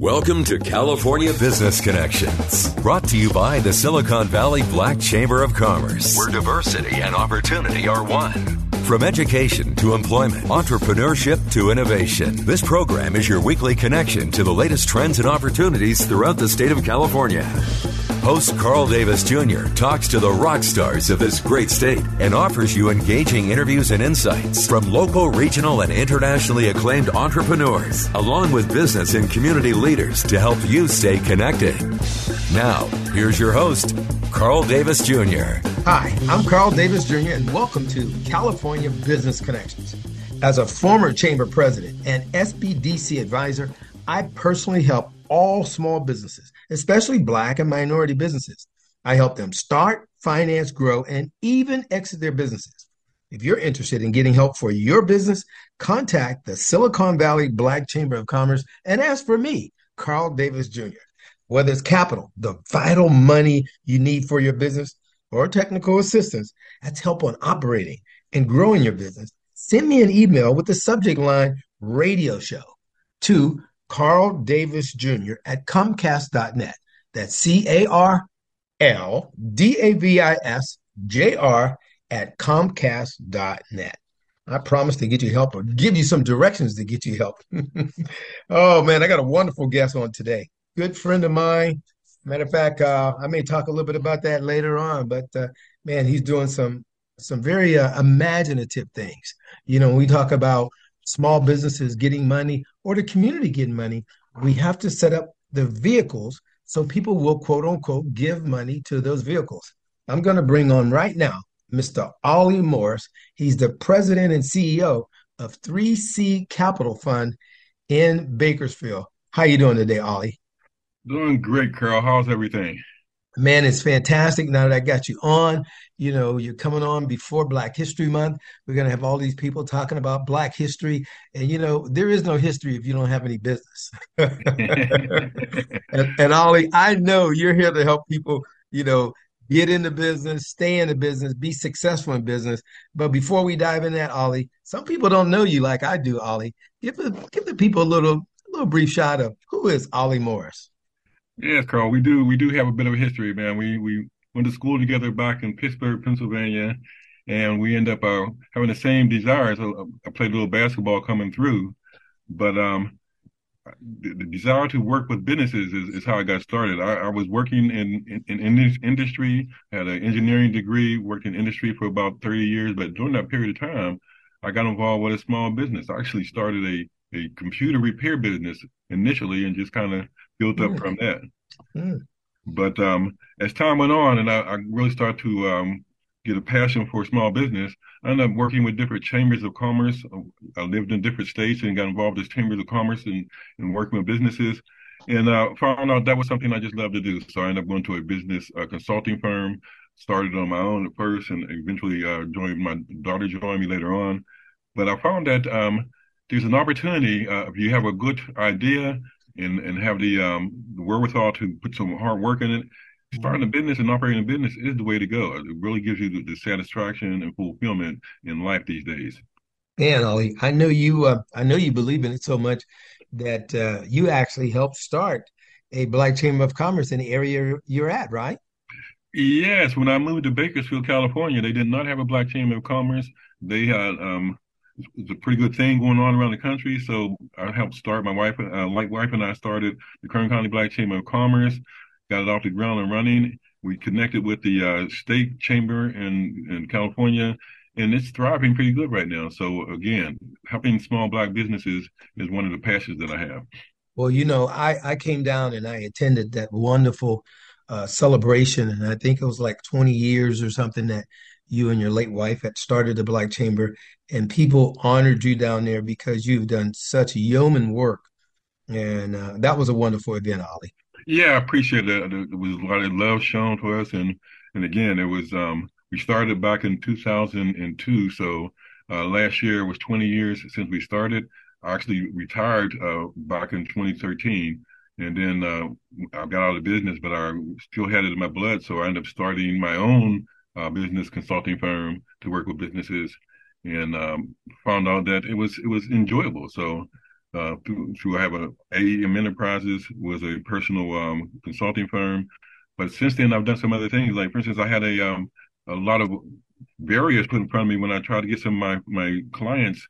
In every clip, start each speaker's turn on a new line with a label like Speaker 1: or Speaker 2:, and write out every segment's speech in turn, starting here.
Speaker 1: Welcome to California Business Connections, brought to you by the Silicon Valley Black Chamber of Commerce, where diversity and opportunity are one. From education to employment, entrepreneurship to innovation, this program is your weekly connection to the latest trends and opportunities throughout the state of California. Host Carl Davis Jr. talks to the rock stars of this great state and offers you engaging interviews and insights from local, regional, and internationally acclaimed entrepreneurs, along with business and community leaders to help you stay connected. Now, here's your host, Carl Davis Jr.
Speaker 2: Hi, I'm Carl Davis Jr., and welcome to California Business Connections. As a former chamber president and SBDC advisor, I personally help all small businesses, especially Black and minority businesses. I help them start, finance, grow, and even exit their businesses. If you're interested in getting help for your business, contact the Silicon Valley Black Chamber of Commerce and ask for me, Carl Davis Jr. Whether it's capital, the vital money you need for your business, or technical assistance, that's help on operating and growing your business, send me an email with the subject line radio show to Carl Davis Jr. at Comcast.net. That's C A R L D A V I S J R at Comcast.net. I promise to get you help or give you some directions to get you help. oh man, I got a wonderful guest on today. Good friend of mine. Matter of fact, uh, I may talk a little bit about that later on, but uh, man, he's doing some some very uh, imaginative things. You know, we talk about small businesses getting money or the community getting money, we have to set up the vehicles so people will quote unquote give money to those vehicles. I'm going to bring on right now Mr. Ollie Morris. He's the president and CEO of 3C Capital Fund in Bakersfield. How you doing today, Ollie?
Speaker 3: Doing great, Carl. How's everything?
Speaker 2: Man, it's fantastic. Now that I got you on, you know, you're coming on before Black History Month. We're going to have all these people talking about Black history. And, you know, there is no history if you don't have any business. and, and Ollie, I know you're here to help people, you know, get into business, stay in the business, be successful in business. But before we dive in that, Ollie, some people don't know you like I do, Ollie. Give the give the people a little a little brief shot of who is Ollie Morris.
Speaker 3: Yes, Carl, we do. We do have a bit of a history, man. We we went to school together back in Pittsburgh, Pennsylvania, and we end up uh, having the same desires. I played a little basketball coming through, but um, the, the, desire to work with businesses is, is how I got started. I, I was working in, in, in industry, had an engineering degree, worked in industry for about 30 years. But during that period of time, I got involved with a small business. I actually started a, a computer repair business initially and just kind of built up mm. from that. Mm. But um, as time went on, and I, I really started to um, get a passion for small business, I ended up working with different chambers of commerce. I lived in different states and got involved as chambers of commerce and, and working with businesses. And uh, found out that was something I just loved to do. So I ended up going to a business uh, consulting firm, started on my own at first, and eventually uh, joined my daughter joined me later on. But I found that um, there's an opportunity uh, if you have a good idea and and have the um the wherewithal to put some hard work in it. Starting a mm-hmm. business and operating a business is the way to go. It really gives you the, the satisfaction and fulfillment in life these days.
Speaker 2: Man, Ollie, I know you. Uh, I know you believe in it so much that uh, you actually helped start a Black Chamber of Commerce in the area you're at, right?
Speaker 3: Yes. When I moved to Bakersfield, California, they did not have a Black Chamber of Commerce. They had um, it's a pretty good thing going on around the country. So I helped start. My wife, uh, like wife, and I started the Kern County Black Chamber of Commerce. Got it off the ground and running. We connected with the uh, state chamber in in California, and it's thriving pretty good right now. So again, helping small black businesses is one of the passions that I have.
Speaker 2: Well, you know, I I came down and I attended that wonderful uh, celebration, and I think it was like 20 years or something that you and your late wife had started the Black Chamber, and people honored you down there because you've done such yeoman work. And uh, that was a wonderful event, Ollie.
Speaker 3: Yeah, I appreciate that. There was a lot of love shown to us, and and again, it was um, we started back in 2002, so uh, last year was 20 years since we started. I actually retired uh, back in 2013, and then uh, I got out of business, but I still had it in my blood, so I ended up starting my own uh, business consulting firm to work with businesses, and um, found out that it was it was enjoyable. So uh, through, through I have a AEM Enterprises was a personal um, consulting firm, but since then I've done some other things. Like for instance, I had a um, a lot of barriers put in front of me when I tried to get some of my my clients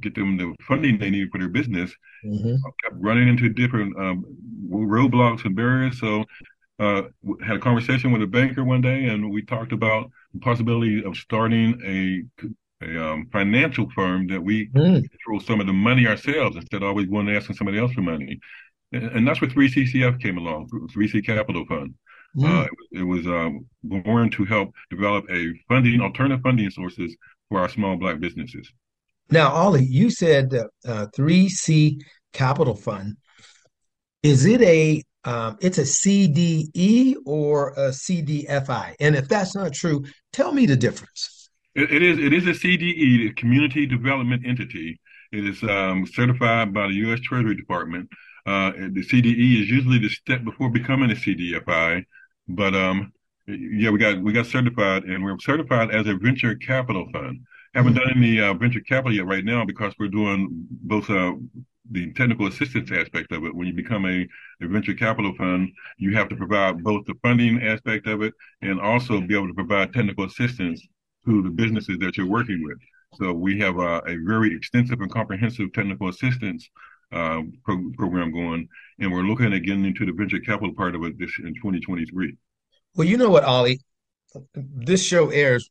Speaker 3: get them the funding they need for their business. Mm-hmm. I kept running into different um, roadblocks and barriers. So uh, had a conversation with a banker one day, and we talked about the possibility of starting a a um, financial firm that we mm. control some of the money ourselves instead of always going and asking somebody else for money. And, and that's where 3CCF came along, 3C Capital Fund. Mm. Uh, it, it, was um, born to help develop a funding, alternative funding sources for our small black businesses.
Speaker 2: Now, Ollie, you said uh, 3C Capital Fund. Is it a um, it's a CDE or a CDFI? And if that's not true, tell me the difference.
Speaker 3: it, it is it is a CDE, the Community Development Entity. It is um, certified by the U.S. Treasury Department. Uh, the CDE is usually the step before becoming a CDFI, but um, yeah, we got we got certified, and we're certified as a venture capital fund. Haven't done any uh, venture capital yet right now because we're doing both uh, the technical assistance aspect of it. When you become a, a, venture capital fund, you have to provide both the funding aspect of it and also be able to provide technical assistance to the businesses that you're working with. So we have a very extensive and comprehensive technical assistance uh, pro- program going, and we're looking at getting into the venture capital part of it this in 2023.
Speaker 2: Well, you know what, Ollie, this show airs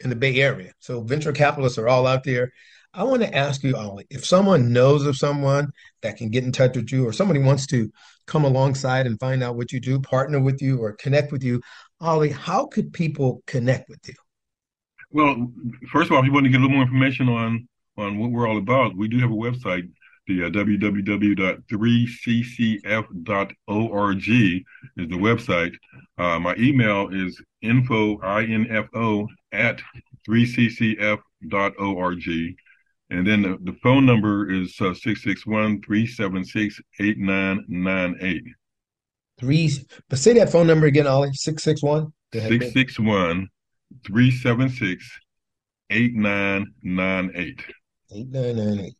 Speaker 2: in the Bay Area, so venture capitalists are all out there. I want to ask you, Ollie, if someone knows of someone that can get in touch with you, or somebody wants to come alongside and find out what you do, partner with you, or connect with you, Ollie, how could people connect with you?
Speaker 3: Well, first of all, if you want to get a little more information on on what we're all about, we do have a website, the uh, www.3ccf.org is the website. Uh, my email is info, I-N-F-O, at 3ccf.org. And then the, the phone number is uh, 661-376-8998.
Speaker 2: Three, but say that phone number again, Ollie. 661?
Speaker 3: 661 376 8998.
Speaker 2: 8998.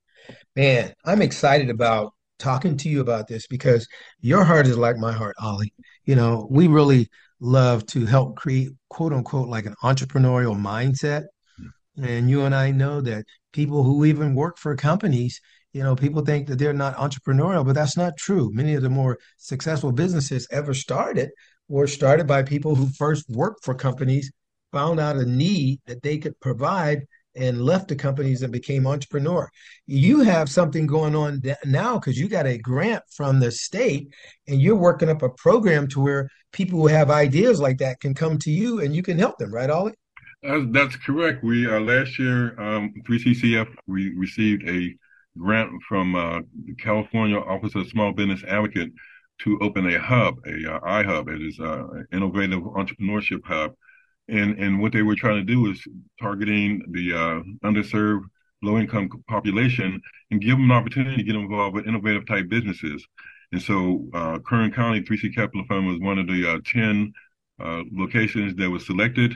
Speaker 2: Man, I'm excited about talking to you about this because your heart is like my heart, Ollie. You know, we really love to help create quote unquote like an entrepreneurial mindset. Mm-hmm. And you and I know that people who even work for companies, you know, people think that they're not entrepreneurial, but that's not true. Many of the more successful businesses ever started were started by people who first worked for companies, found out a need that they could provide and left the companies and became entrepreneur. You have something going on now because you got a grant from the state and you're working up a program to where people who have ideas like that can come to you and you can help them, right, Ollie?
Speaker 3: That's, that's correct. We uh, last year, um, 3CCF, we received a grant from uh, the California Office of Small Business Advocate to open a hub, a uh, iHub. It is uh, an innovative entrepreneurship hub and and what they were trying to do is targeting the uh, underserved, low income population and give them an opportunity to get involved with innovative type businesses. And so, uh, Kern County 3C Capital Fund was one of the uh, ten uh, locations that was selected.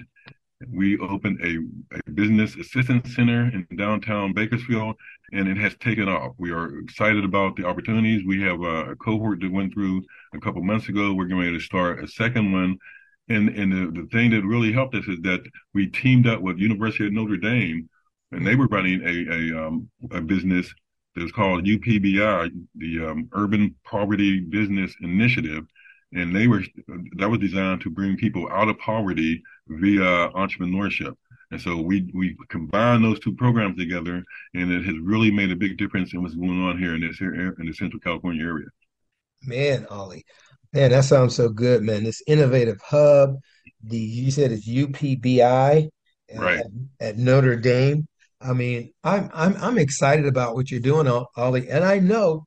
Speaker 3: We opened a, a business assistance center in downtown Bakersfield, and it has taken off. We are excited about the opportunities. We have a cohort that went through a couple months ago. We're ready to start a second one and and the, the thing that really helped us is that we teamed up with University of Notre Dame, and they were running a a, um, a business that was called UPBI, the um, Urban Poverty Business Initiative, and they were that was designed to bring people out of poverty via entrepreneurship. And so we we combined those two programs together, and it has really made a big difference in what's going on here in this here in the Central California area.
Speaker 2: Man, Ollie, Man, that sounds so good, man. This innovative hub, the you said it's UPBI.
Speaker 3: right.
Speaker 2: at, at, Notre Dame. I mean, I'm I'm I'm excited about what you're doing, Ollie, and I know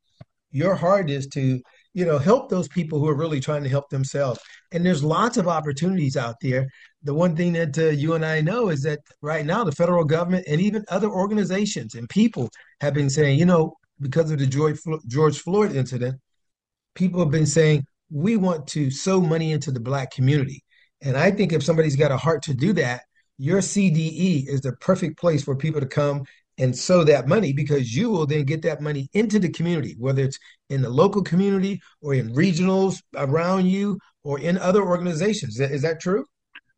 Speaker 2: your heart is to you know help those people who are really trying to help themselves. And there's lots of opportunities out there. The one thing that uh, you and I know is that right now the federal government and even other organizations and people have been saying, you know, because of the George George Floyd incident, people have been saying we want to sow money into the black community. And I think if somebody's got a heart to do that, your CDE is the perfect place for people to come and sow that money because you will then get that money into the community, whether it's in the local community or in regionals around you or in other organizations. Is that true?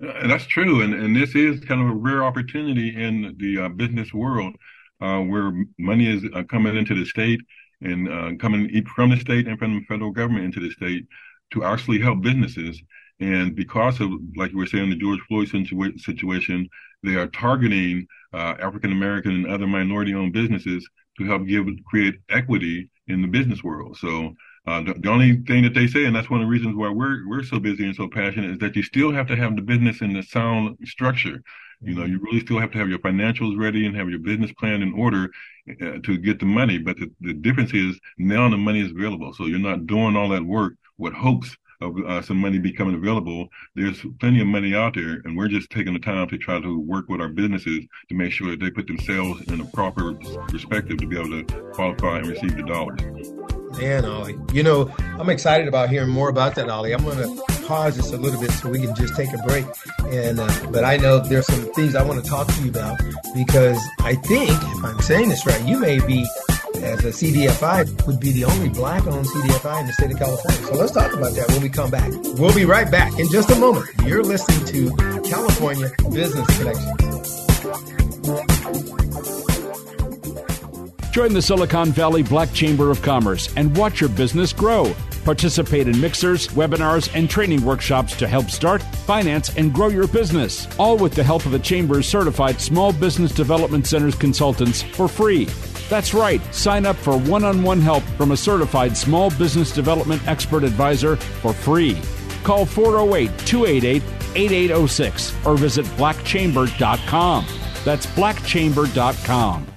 Speaker 3: Uh, that's true. And, and this is kind of a rare opportunity in the uh, business world uh, where money is uh, coming into the state and uh, coming from the state and from the federal government into the state to actually help businesses. And because of, like you were saying, the George Floyd situa- situation, they are targeting uh, African American and other minority owned businesses to help give create equity in the business world. So uh, the, the, only thing that they say, and that's one of the reasons why we're we're so busy and so passionate, is that you still have to have the business in the sound structure. You know, you really still have to have your financials ready and have your business plan in order uh, to get the money. But the, the difference is now the money is available, so you're not doing all that work with hopes of uh, some money becoming available. There's plenty of money out there, and we're just taking the time to try to work with our businesses to make sure that they put themselves in a proper perspective to be able to qualify and receive the dollars.
Speaker 2: Man, Ollie, you know, I'm excited about hearing more about that, Ollie. I'm going to pause just a little bit so we can just take a break. And uh, but I know there's some things I want to talk to you about because I think, if I'm saying this right, you may be as a CDFI would be the only black owned CDFI in the state of California. So let's talk about that when we come back. We'll be right back in just a moment. You're listening to California Business Connections.
Speaker 4: Join the Silicon Valley Black Chamber of Commerce and watch your business grow. Participate in mixers, webinars, and training workshops to help start, finance, and grow your business. All with the help of the Chamber's certified Small Business Development Centers consultants for free. That's right, sign up for one on one help from a certified small business development expert advisor for free. Call 408 288 8806 or visit blackchamber.com. That's blackchamber.com.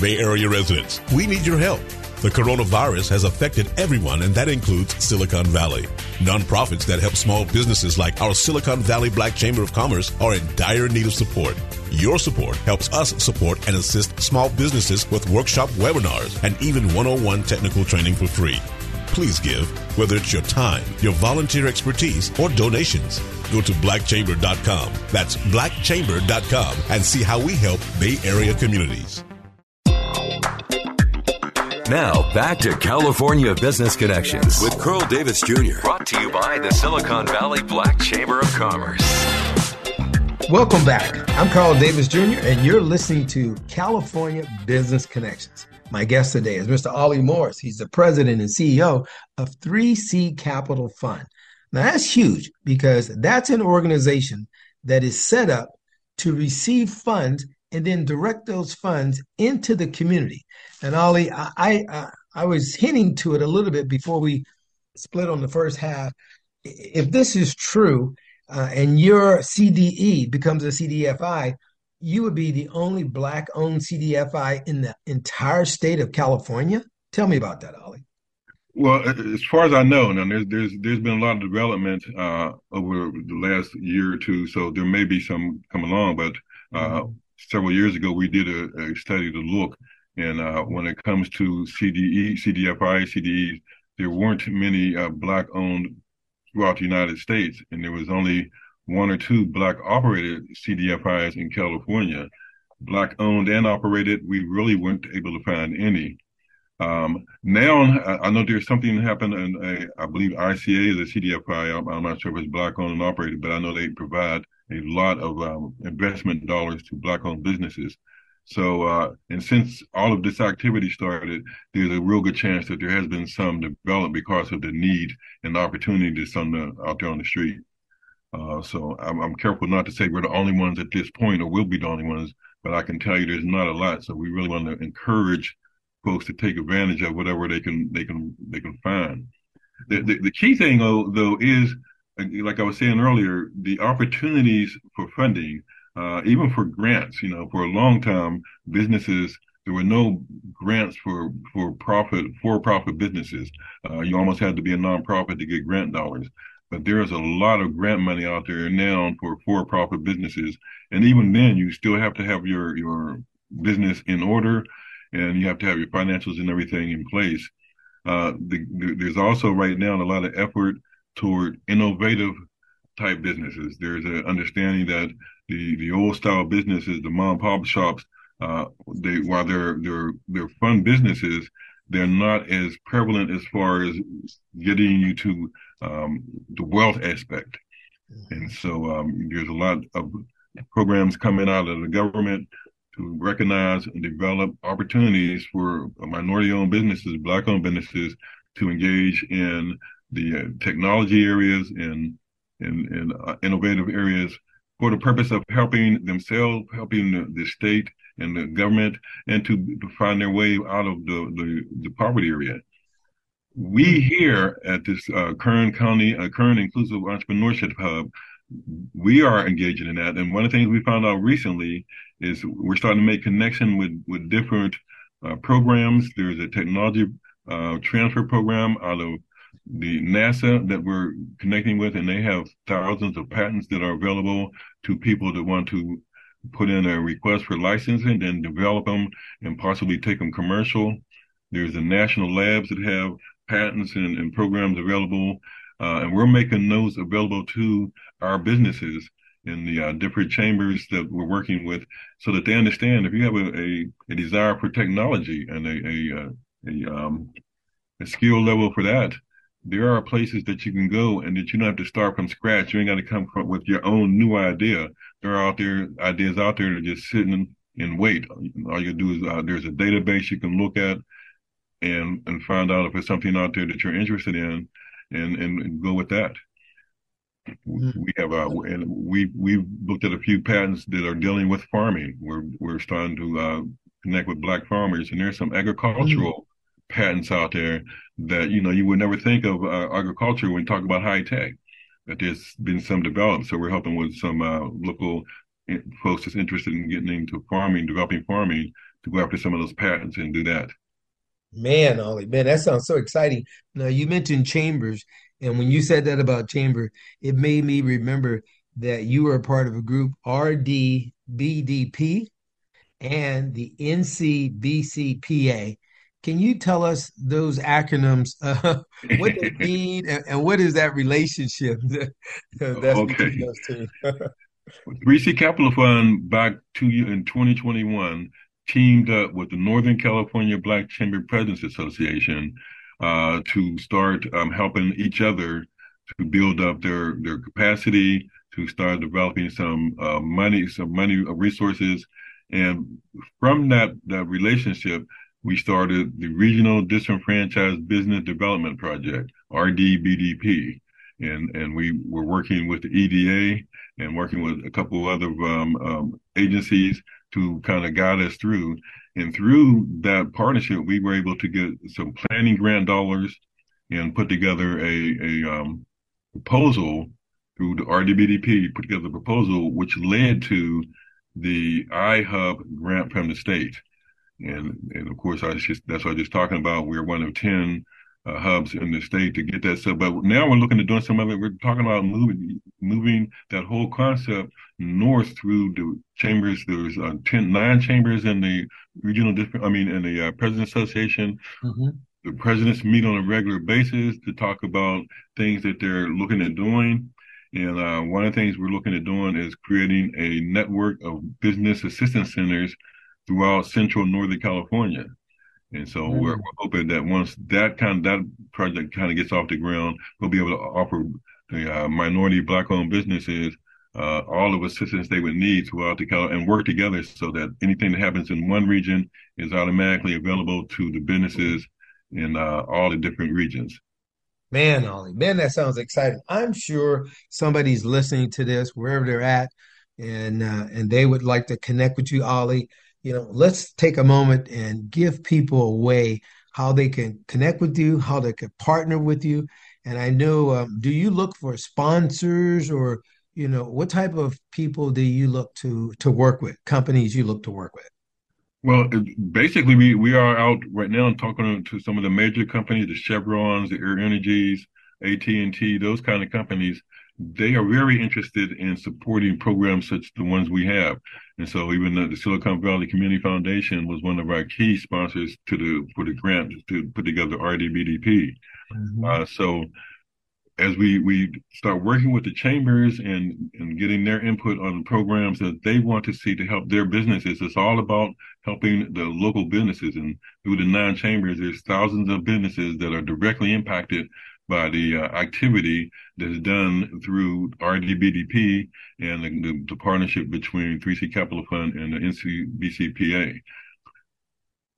Speaker 5: Bay Area residents, we need your help. The coronavirus has affected everyone, and that includes Silicon Valley. Nonprofits that help small businesses like our Silicon Valley Black Chamber of Commerce are in dire need of support. Your support helps us support and assist small businesses with workshop webinars and even 101 technical training for free. Please give, whether it's your time, your volunteer expertise, or donations. Go to blackchamber.com. That's blackchamber.com and see how we help Bay Area communities.
Speaker 1: Now, back to California Business Connections with Carl Davis Jr. Brought to you by the Silicon Valley Black Chamber of Commerce.
Speaker 2: Welcome back. I'm Carl Davis Jr., and you're listening to California Business Connections. My guest today is Mr. Ollie Morris. He's the president and CEO of 3C Capital Fund. Now, that's huge because that's an organization that is set up to receive funds and then direct those funds into the community. And Ollie, I, I, I was hinting to it a little bit before we split on the first half. If this is true, uh, and your CDE becomes a CDFI, you would be the only black-owned CDFI in the entire state of California. Tell me about that, Ollie.
Speaker 3: Well, as far as I know, now there's there's there's been a lot of development uh, over the last year or two, so there may be some coming along. But uh, mm-hmm. Several years ago, we did a, a study to look and uh, when it comes to CDE, CDFI, CDEs, there weren't many uh, black owned throughout the United States, and there was only one or two black operated CDFIs in California. Black owned and operated, we really weren't able to find any. Um, now, I know there's something happened in, a, I believe ICA is a CDFI. I'm, I'm, not sure if it's black owned and operated, but I know they provide a lot of um, investment dollars to black owned businesses. So, uh, and since all of this activity started, there's a real good chance that there has been some development because of the need and the opportunity that's on the, out there on the street. Uh, so I'm, I'm, careful not to say we're the only ones at this point or will be the only ones, but I can tell you there's not a lot. So we really want to encourage folks to take advantage of whatever they can, they can, they can find. The, the, the key thing though, though is, like I was saying earlier, the opportunities for funding uh, even for grants. You know, for a long time, businesses there were no grants for for profit for profit businesses. Uh, you almost had to be a nonprofit to get grant dollars. But there's a lot of grant money out there now for for profit businesses, and even then, you still have to have your your business in order, and you have to have your financials and everything in place. Uh, the, the, there's also right now a lot of effort toward innovative type businesses. There's an understanding that the the old style businesses, the mom and pop shops, uh, they while they're they're they're fun businesses, they're not as prevalent as far as getting you to um, the wealth aspect. And so um, there's a lot of programs coming out of the government to recognize and develop opportunities for minority-owned businesses, black-owned businesses to engage in the uh, technology areas and in, in uh, innovative areas for the purpose of helping themselves, helping the, the state and the government, and to, to find their way out of the, the, the poverty area. We here at this uh, Kern County, uh, Kern Inclusive Entrepreneurship Hub, we are engaging in that. And one of the things we found out recently is we're starting to make connection with with different uh, programs. There's a technology uh, transfer program out of the NASA that we're connecting with, and they have thousands of patents that are available to people that want to put in a request for licensing and develop them and possibly take them commercial. There's the national labs that have patents and, and programs available, uh, and we're making those available to our businesses in the uh, different chambers that we're working with so that they understand if you have a, a, a desire for technology and a, a, uh, a, um, a skill level for that, there are places that you can go and that you don't have to start from scratch. You ain't got to come from with your own new idea. There are out there ideas out there that are just sitting and wait. All you do is uh, there's a database you can look at and and find out if there's something out there that you're interested in, and and, and go with that. Mm-hmm. We have uh, and we we've looked at a few patents that are dealing with farming. We're we're starting to uh, connect with black farmers, and there's some agricultural mm-hmm. Patents out there that you know you would never think of uh, agriculture when you talk about high tech. But there's been some developed, so we're helping with some uh, local folks that's interested in getting into farming, developing farming, to go after some of those patents and do that.
Speaker 2: Man, Ollie, man, that sounds so exciting. Now you mentioned chambers, and when you said that about chamber, it made me remember that you were a part of a group RDBDP and the NCBCPA. Can you tell us those acronyms, uh, what they mean, and, and, what is that relationship that's
Speaker 3: okay. between those two? 3C Capital Fund back to you in 2021 teamed up with the Northern California Black Chamber Presidents Association uh, to start um, helping each other to build up their their capacity to start developing some uh, money, some money resources, and from that that relationship, we started the Regional Disenfranchised Business Development Project (RDBDP), and and we were working with the EDA and working with a couple of other um, um, agencies to kind of guide us through. And through that partnership, we were able to get some planning grant dollars and put together a, a um, proposal through the RDBDP, put together a proposal which led to the iHub grant from the state. And, and of course, I just, that's what I was just talking about. We're one of 10 uh, hubs in the state to get that stuff. But now we're looking at doing some of it. We're talking about moving moving that whole concept north through the chambers. There's uh, 10, nine chambers in the regional district. I mean, in the uh, President's Association. Mm-hmm. The presidents meet on a regular basis to talk about things that they're looking at doing. And uh, one of the things we're looking at doing is creating a network of business assistance centers throughout central Northern California. And so mm-hmm. we're, we're, hoping that once that kind of, that project kind of gets off the ground, we'll be able to offer the uh, minority black-owned businesses uh, all of assistance they would need throughout the Cal- and work together so that anything that happens in one region is automatically available to the businesses in uh, all the different regions.
Speaker 2: Man, Ollie, man, that sounds exciting. I'm sure somebody's listening to this wherever they're at, and uh, and they would like to connect with you, Ollie you know, let's take a moment and give people a way how they can connect with you, how they can partner with you. And I know, um, do you look for sponsors or you know, what type of people do you look to to work with? Companies you look to work with?
Speaker 3: Well, basically, we, we are out right now and talking to some of the major companies, the Chevrons, the Aera Energies, AT&T, those kind of companies. They are very interested in supporting programs such as the ones we have. And so even the, the Silicon Valley Community Foundation was one of our key sponsors to the, for the grant to put together RDBDP. Mm-hmm. Uh, so as we, we start working with the chambers and, and getting their input on programs that they want to see to help their businesses, it's all about helping the local businesses. And through the nine chambers, there's thousands of businesses that are directly impacted by the uh, activity that is done through RDBDP and the, the, the, partnership between 3C Capital Fund and the NCBCPA.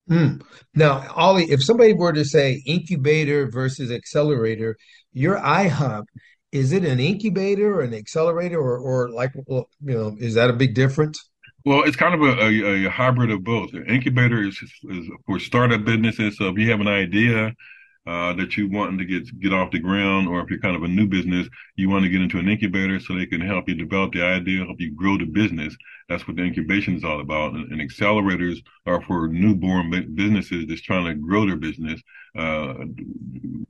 Speaker 2: Mm. Now, Ollie, if somebody were to say incubator versus accelerator, your iHub, is it an incubator or an accelerator or, or like, you know, is that a big difference?
Speaker 3: Well, it's kind of a, a, a hybrid of both. An incubator is, is for startup businesses. So if you have an idea uh, that you want to get get off the ground, or if you're kind of a new business, you want to get into an incubator so they can help you develop the idea, help you grow the business. That's what the incubation is all about. And, and accelerators are for newborn businesses that's trying to grow their business. Uh,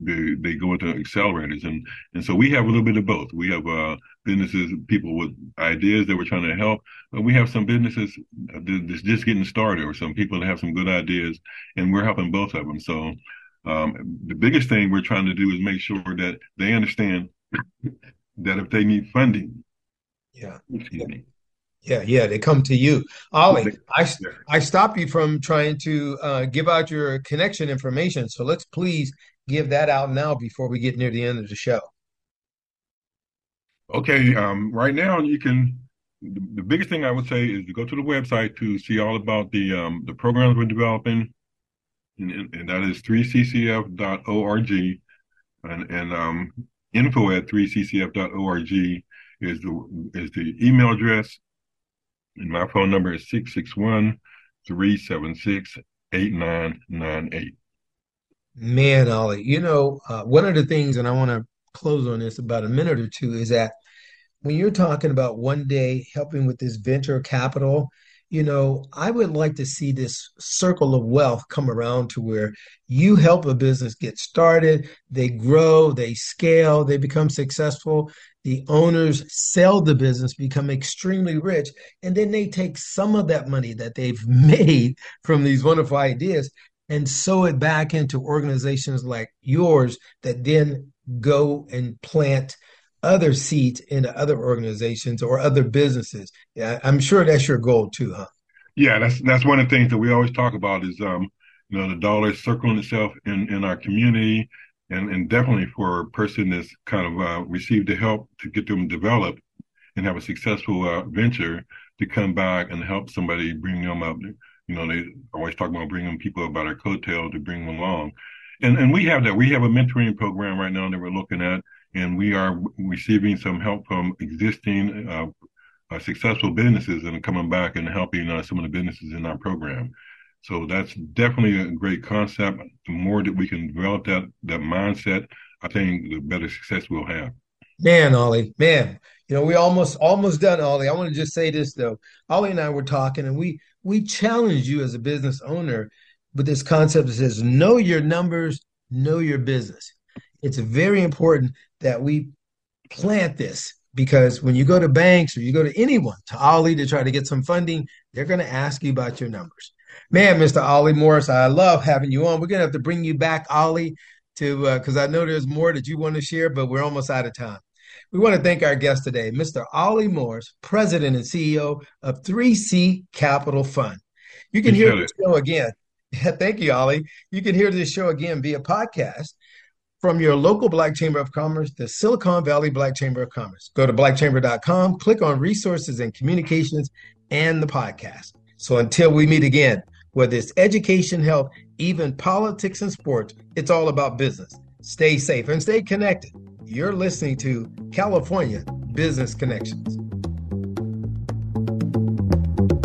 Speaker 3: they, they go into accelerators, and and so we have a little bit of both. We have uh, businesses, people with ideas that we're trying to help, but we have some businesses that's just getting started, or some people that have some good ideas, and we're helping both of them. So um, the biggest thing we're trying to do is make sure that they understand that if they need funding,
Speaker 2: yeah, yeah, yeah, they come to you, Ollie. I I stopped you from trying to uh, give out your connection information, so let's please give that out now before we get near the end of the show.
Speaker 3: Okay, um, right now you can. The, the biggest thing I would say is to go to the website to see all about the um, the programs we're developing, and, and that is 3ccf.org. And, and um, info at 3ccf.org is the, is the email address. And my phone number is 661 376 8998.
Speaker 2: Man, Ollie, you know, uh, one of the things, and I want to close on this about a minute or two, is that when you're talking about one day helping with this venture capital, you know, I would like to see this circle of wealth come around to where you help a business get started, they grow, they scale, they become successful. The owners sell the business, become extremely rich, and then they take some of that money that they've made from these wonderful ideas and sow it back into organizations like yours that then go and plant other seats into other organizations or other businesses. Yeah, I'm sure that's your goal too, huh?
Speaker 3: Yeah, that's that's one of the things that we always talk about is um, you know, the dollar circling itself in, in our community and, and definitely for a person that's kind of uh, received the help to get them developed and have a successful uh, venture to come back and help somebody bring them up. You know, they always talk about bringing people about our coattail to bring them along. And, and we have that. We have a mentoring program right now that we're looking at and we are receiving some help from existing uh, uh, successful businesses and coming back and helping uh, some of the businesses in our program. So that's definitely a great concept. The more that we can develop that that mindset, I think the better success we'll have.
Speaker 2: Man, Ollie, man, you know we almost almost done, Ollie. I want to just say this though. Ollie and I were talking, and we we challenge you as a business owner with this concept that says know your numbers, know your business. It's very important that we plant this because when you go to banks or you go to anyone, to Ollie to try to get some funding, they're going to ask you about your numbers. Man, Mr. Ollie Morris, I love having you on. We're going to have to bring you back, Ollie, to because uh, I know there's more that you want to share, but we're almost out of time. We want to thank our guest today, Mr. Ollie Morris, President and CEO of 3C Capital Fund. You can hear the show again. thank you, Ollie. You can hear this show again via podcast from your local Black Chamber of Commerce, the Silicon Valley Black Chamber of Commerce. Go to blackchamber.com, click on resources and communications and the podcast. So until we meet again, whether it's education, health, even politics and sports, it's all about business. Stay safe and stay connected. You're listening to California Business Connections.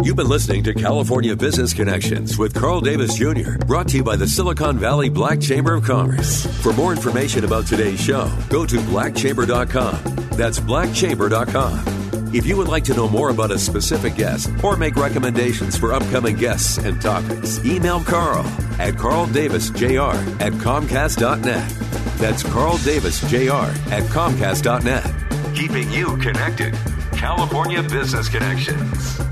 Speaker 1: You've been listening to California Business Connections with Carl Davis Jr., brought to you by the Silicon Valley Black Chamber of Commerce. For more information about today's show, go to blackchamber.com. That's blackchamber.com. If you would like to know more about a specific guest or make recommendations for upcoming guests and topics, email Carl at carldavisjr at comcast.net. That's carldavisjr at comcast.net. Keeping you connected. California Business Connections.